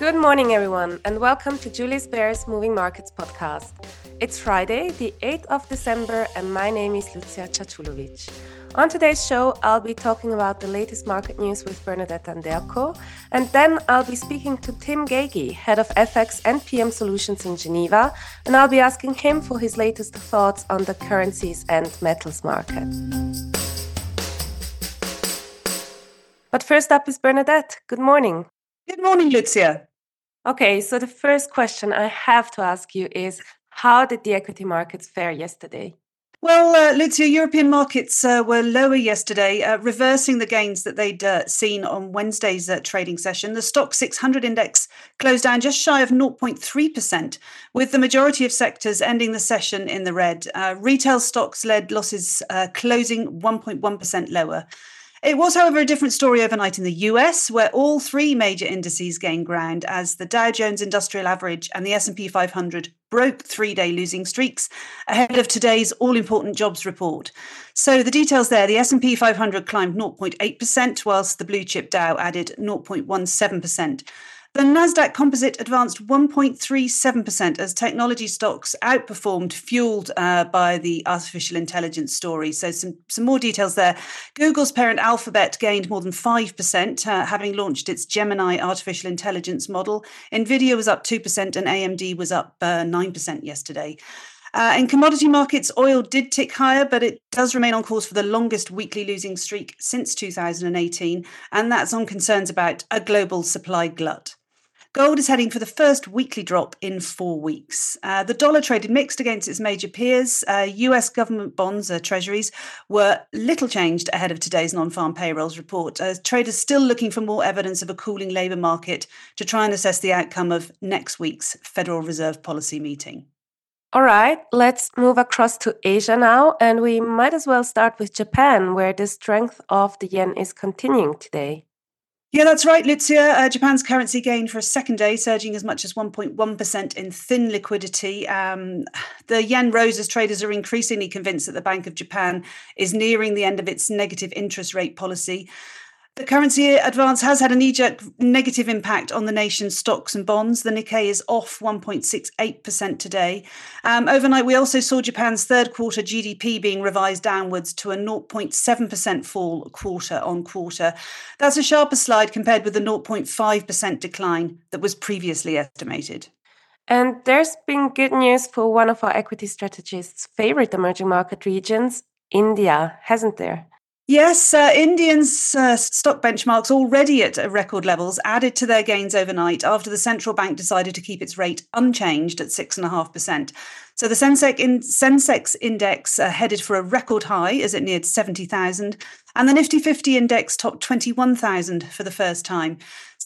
Good morning, everyone, and welcome to Julius Baer's Moving Markets podcast. It's Friday, the 8th of December, and my name is Lucija Caculovic. On today's show, I'll be talking about the latest market news with Bernadette Anderko, and then I'll be speaking to Tim Gagie, head of FX and PM Solutions in Geneva, and I'll be asking him for his latest thoughts on the currencies and metals market. But first up is Bernadette. Good morning. Good morning, Lucija. Okay, so the first question I have to ask you is how did the equity markets fare yesterday? Well, uh, Lucija, European markets uh, were lower yesterday, uh, reversing the gains that they'd uh, seen on Wednesday's uh, trading session. The Stoxx 600 index closed down just shy of 0.3%, with the majority of sectors ending the session in the red. Uh, retail stocks led losses, closing 1.1% lower. It was, however, a different story overnight in the US, where all three major indices gained ground as the Dow Jones Industrial Average and the S&P 500 broke three-day losing streaks ahead of today's all-important jobs report. So the details there, the S&P 500 climbed 0.8%, whilst the blue chip Dow added 0.17%. The Nasdaq Composite advanced 1.37% as technology stocks outperformed, fueled uh, by the artificial intelligence story. So, some, some more details there. Google's parent Alphabet gained more than 5%, uh, having launched its Gemini artificial intelligence model. Nvidia was up 2%, and AMD was up uh, 9% yesterday. Uh, in commodity markets, oil did tick higher, but it does remain on course for the longest weekly losing streak since 2018, and that's on concerns about a global supply glut. Gold is heading for the first weekly drop in four weeks. Uh, the dollar traded mixed against its major peers. Uh, US government bonds, uh, treasuries, were little changed ahead of today's non farm payrolls report. Uh, traders still looking for more evidence of a cooling labour market to try and assess the outcome of next week's Federal Reserve policy meeting. All right, let's move across to Asia now, and we might as well start with Japan, where the strength of the yen is continuing today. Yeah, that's right, Lucija. Uh, Japan's currency gained for a second day, surging as much as 1.1% in thin liquidity. Um, the yen rose as traders are increasingly convinced that the Bank of Japan is nearing the end of its negative interest rate policy. The currency advance has had a knee jerk negative impact on the nation's stocks and bonds. The Nikkei is off 1.68% today. Um, overnight, we also saw Japan's third quarter GDP being revised downwards to a 0.7% fall quarter on quarter. That's a sharper slide compared with the 0.5% decline that was previously estimated. And there's been good news for one of our equity strategists' favorite emerging market regions, India, hasn't there? Yes, uh, Indians' uh, stock benchmarks already at record levels added to their gains overnight after the central bank decided to keep its rate unchanged at 6.5%. So the Sensex, in, Sensex index uh, headed for a record high as it neared 70,000, and the Nifty 50 index topped 21,000 for the first time.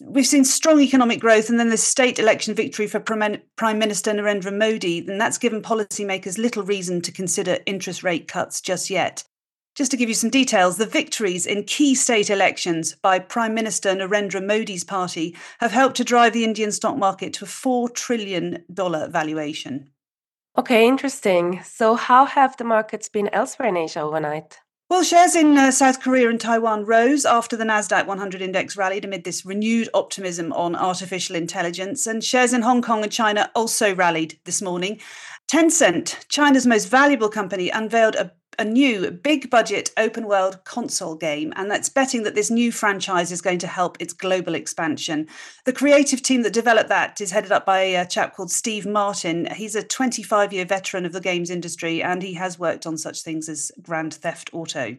We've seen strong economic growth and then the state election victory for Prime Minister Narendra Modi, and that's given policymakers little reason to consider interest rate cuts just yet. Just to give you some details, the victories in key state elections by Prime Minister Narendra Modi's party have helped to drive the Indian stock market to a $4 trillion valuation. Okay, interesting. So, how have the markets been elsewhere in Asia overnight? Well, shares in uh, South Korea and Taiwan rose after the Nasdaq 100 index rallied amid this renewed optimism on artificial intelligence. And shares in Hong Kong and China also rallied this morning. Tencent, China's most valuable company, unveiled a a new big budget open world console game, and that's betting that this new franchise is going to help its global expansion. The creative team that developed that is headed up by a chap called Steve Martin. He's a 25 year veteran of the games industry, and he has worked on such things as Grand Theft Auto.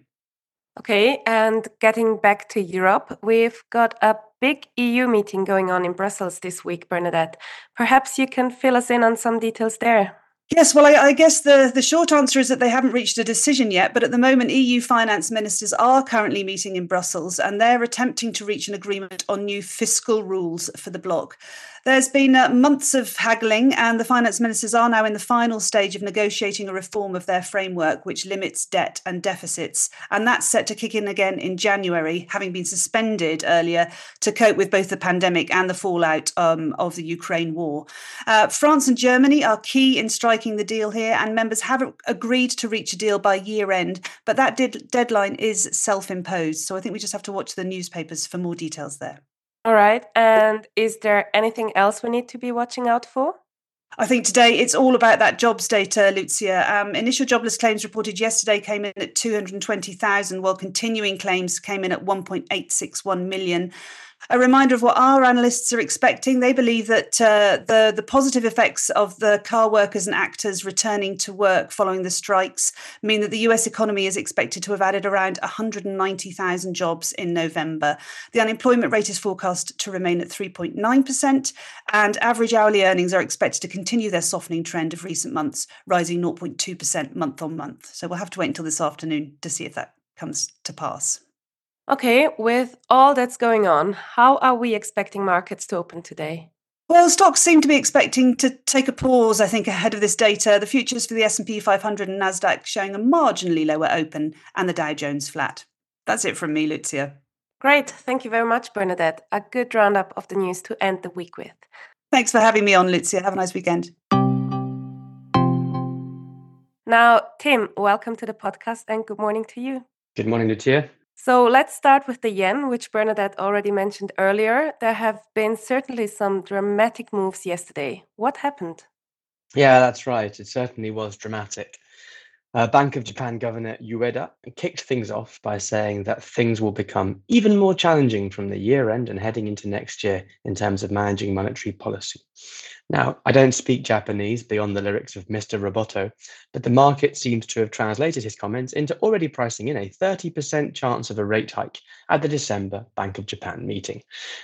Okay, and getting back to Europe, we've got a big EU meeting going on in Brussels this week, Bernadette. Perhaps you can fill us in on some details there. Yes, well, I, I, guess the, the short answer is that they haven't reached a decision yet. But at the moment, EU finance ministers are currently meeting in Brussels and they're attempting to reach an agreement on new fiscal rules for the bloc. There's been uh, months of haggling, and the finance ministers are now in the final stage of negotiating a reform of their framework, which limits debt and deficits. And that's set to kick in again in January, having been suspended earlier to cope with both the pandemic and the fallout um, of the Ukraine war. Uh, France and Germany are key in striking the deal here, and members have agreed to reach a deal by year end, but that deadline is self imposed. So I think we just have to watch the newspapers for more details there. All right. And is there anything else we need to be watching out for? I think today it's all about that jobs data, Lucija. Um, initial jobless claims reported yesterday came in at 220,000, while continuing claims came in at 1.861 million a reminder of what our analysts are expecting. They believe that uh, the the positive effects of the car workers and actors returning to work following the strikes mean that the U.S. economy is expected to have added around 190,000 jobs in November. The unemployment rate is forecast to remain at 3.9 percent, and average hourly earnings are expected to continue their softening trend of recent months, rising 0.2 percent month on month. So we'll have to wait until this afternoon to see if that comes to pass. Okay, with all that's going on, how are we expecting markets to open today? Well, stocks seem to be expecting to take a pause, I think, ahead of this data. The futures for the S&P 500 and Nasdaq showing a marginally lower open and the Dow Jones flat. That's it from me, Lucija. Great. Thank you very much, Bernadette. A good roundup of the news to end the week with. Thanks for having me on, Lucija. Have a nice weekend. Now, Tim, welcome to the podcast and good morning to you. Good morning, Lucija. So let's start with the yen, which Bernadette already mentioned earlier. There have been certainly some dramatic moves yesterday. What happened? Yeah, that's right. It certainly was dramatic. Uh, Bank of Japan Governor Ueda kicked things off by saying that things will become even more challenging from the year end and heading into next year in terms of managing monetary policy. Now, I don't speak Japanese beyond the lyrics of Mr. Roboto, but the market seems to have translated his comments into already pricing in a 30% chance of a rate hike at the December Bank of Japan meeting.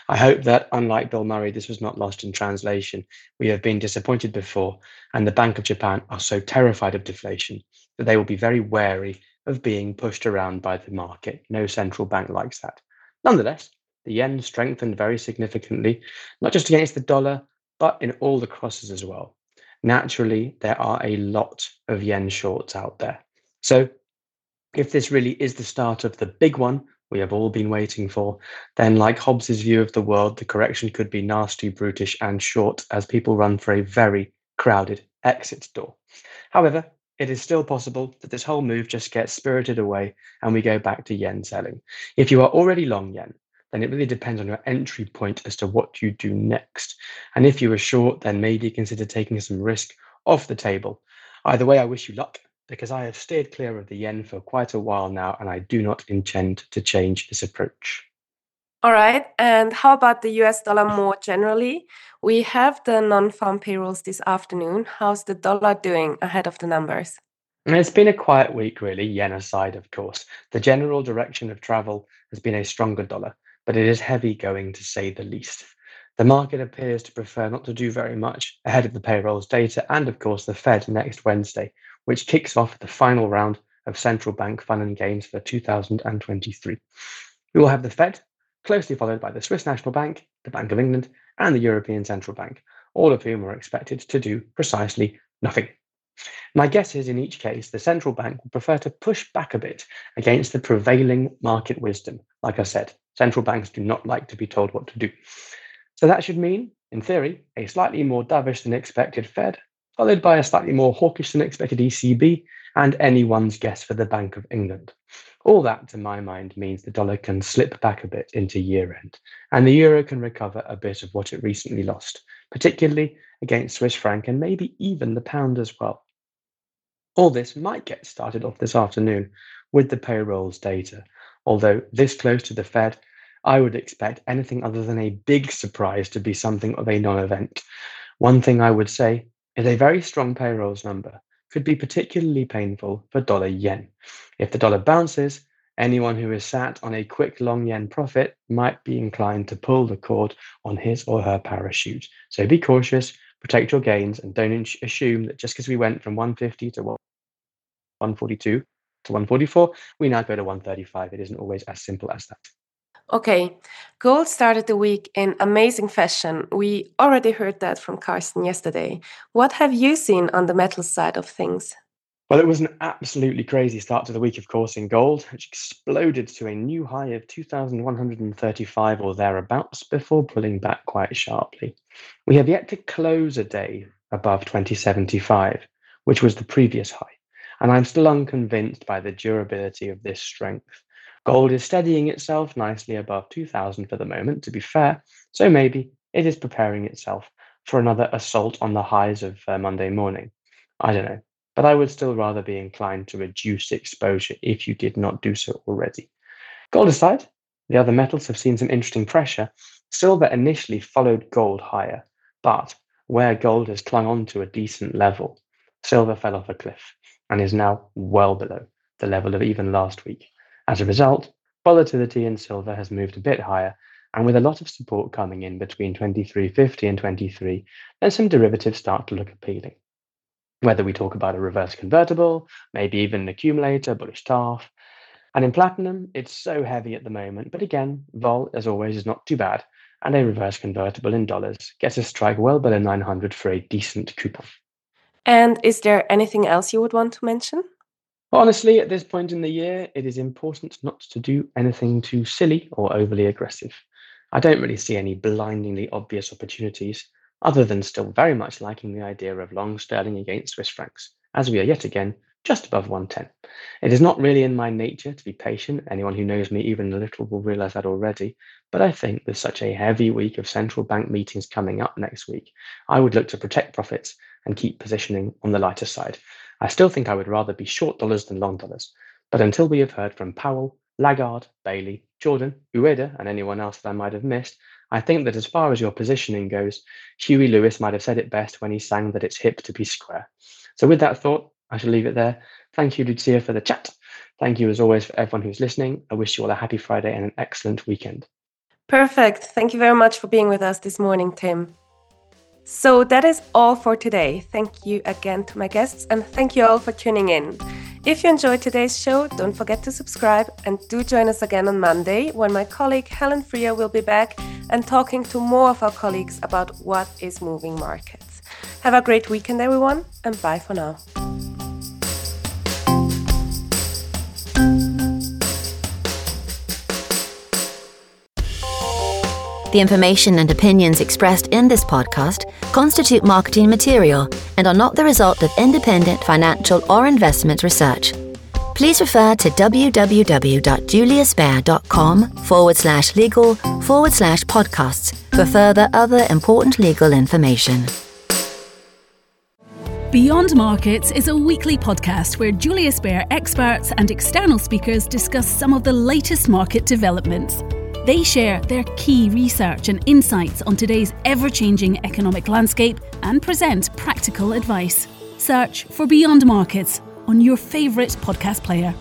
I hope that, unlike Bill Murray, this was not lost in translation. We have been disappointed before, and the Bank of Japan are so terrified of deflation that they will be very wary of being pushed around by the market. No central bank likes that. Nonetheless, the yen strengthened very significantly, not just against the dollar, but in all the crosses as well. Naturally, there are a lot of yen shorts out there. So, if this really is the start of the big one we have all been waiting for, then, like Hobbes's view of the world, the correction could be nasty, brutish, and short as people run for a very crowded exit door. However, it is still possible that this whole move just gets spirited away and we go back to yen selling. If you are already long yen, then it really depends on your entry point as to what you do next. And if you are short, then maybe consider taking some risk off the table. Either way, I wish you luck because I have stayed clear of the yen for quite a while now and I do not intend to change this approach. All right. And how about the US dollar more generally? We have the non farm payrolls this afternoon. How's the dollar doing ahead of the numbers? It's been a quiet week, really, yen aside, of course. The general direction of travel has been a stronger dollar but it is heavy going to say the least. The market appears to prefer not to do very much ahead of the payrolls data and, of course, the Fed next Wednesday, which kicks off the final round of central bank fun and games for 2023. We will have the Fed, closely followed by the Swiss National Bank, the Bank of England, and the European Central Bank, all of whom are expected to do precisely nothing. My guess is in each case, the central bank will prefer to push back a bit against the prevailing market wisdom. Like I said, central banks do not like to be told what to do. So that should mean, in theory, a slightly more dovish than expected Fed, followed by a slightly more hawkish than expected ECB, and anyone's guess for the Bank of England. All that, to my mind, means the dollar can slip back a bit into year end, and the euro can recover a bit of what it recently lost, particularly against Swiss franc and maybe even the pound as well. All this might get started off this afternoon with the payrolls data, although this close to the Fed, I would expect anything other than a big surprise to be something of a non event. One thing I would say is a very strong payrolls number could be particularly painful for dollar yen. If the dollar bounces, anyone who is sat on a quick long yen profit might be inclined to pull the cord on his or her parachute. So be cautious, protect your gains, and don't assume that just because we went from 150 to 142 to 144, we now go to 135. It isn't always as simple as that. Okay, gold started the week in amazing fashion. We already heard that from Carsten yesterday. What have you seen on the metal side of things? Well, it was an absolutely crazy start to the week, of course, in gold, which exploded to a new high of 2,135 or thereabouts before pulling back quite sharply. We have yet to close a day above 2075, which was the previous high and I'm still unconvinced by the durability of this strength. Gold is steadying itself nicely above 2000 for the moment, to be fair, so maybe it is preparing itself for another assault on the highs of uh, Monday morning. I don't know, but I would still rather be inclined to reduce exposure if you did not do so already. Gold aside, the other metals have seen some interesting pressure. Silver initially followed gold higher, but where gold has clung on to a decent level, silver fell off a cliff and is now well below the level of even last week. As a result, volatility in silver has moved a bit higher, and with a lot of support coming in between 23.50 and 23, then some derivatives start to look appealing. Whether we talk about a reverse convertible, maybe even an accumulator, bullish TARF, and in platinum, it's so heavy at the moment, but again, vol, as always, is not too bad, and a reverse convertible in dollars gets a strike well below 900 for a decent coupon. And is there anything else you would want to mention? Honestly, at this point in the year, it is important not to do anything too silly or overly aggressive. I don't really see any blindingly obvious opportunities, other than still very much liking the idea of long sterling against Swiss francs, as we are yet again just above 110. It is not really in my nature to be patient. Anyone who knows me even a little will realize that already. But I think with such a heavy week of central bank meetings coming up next week, I would look to protect profits and keep positioning on the lighter side. I still think I would rather be short dollars than long dollars. But until we have heard from Powell, Lagarde, Bailey, Jordan, Ueda, and anyone else that I might have missed, I think that as far as your positioning goes, Huey Lewis might have said it best when he sang that it's hip to be square. So, with that thought, I shall leave it there. Thank you, Lucija, for the chat. Thank you, as always, for everyone who's listening. I wish you all a happy Friday and an excellent weekend. Perfect. Thank you very much for being with us this morning, Tim. So that is all for today. Thank you again to my guests and thank you all for tuning in. If you enjoyed today's show, don't forget to subscribe and do join us again on Monday when my colleague Helen Freer will be back and talking to more of our colleagues about what is moving markets. Have a great weekend, everyone, and bye for now. The information and opinions expressed in this podcast constitute marketing material and are not the result of independent financial or investment research. Please refer to www.juliusbaer.com forward slash legal forward slash podcasts for further other important legal information. Beyond Markets is a weekly podcast where Julius Baer experts and external speakers discuss some of the latest market developments. They share their key research and insights on today's ever changing economic landscape and present practical advice. Search for Beyond Markets on your favourite podcast player.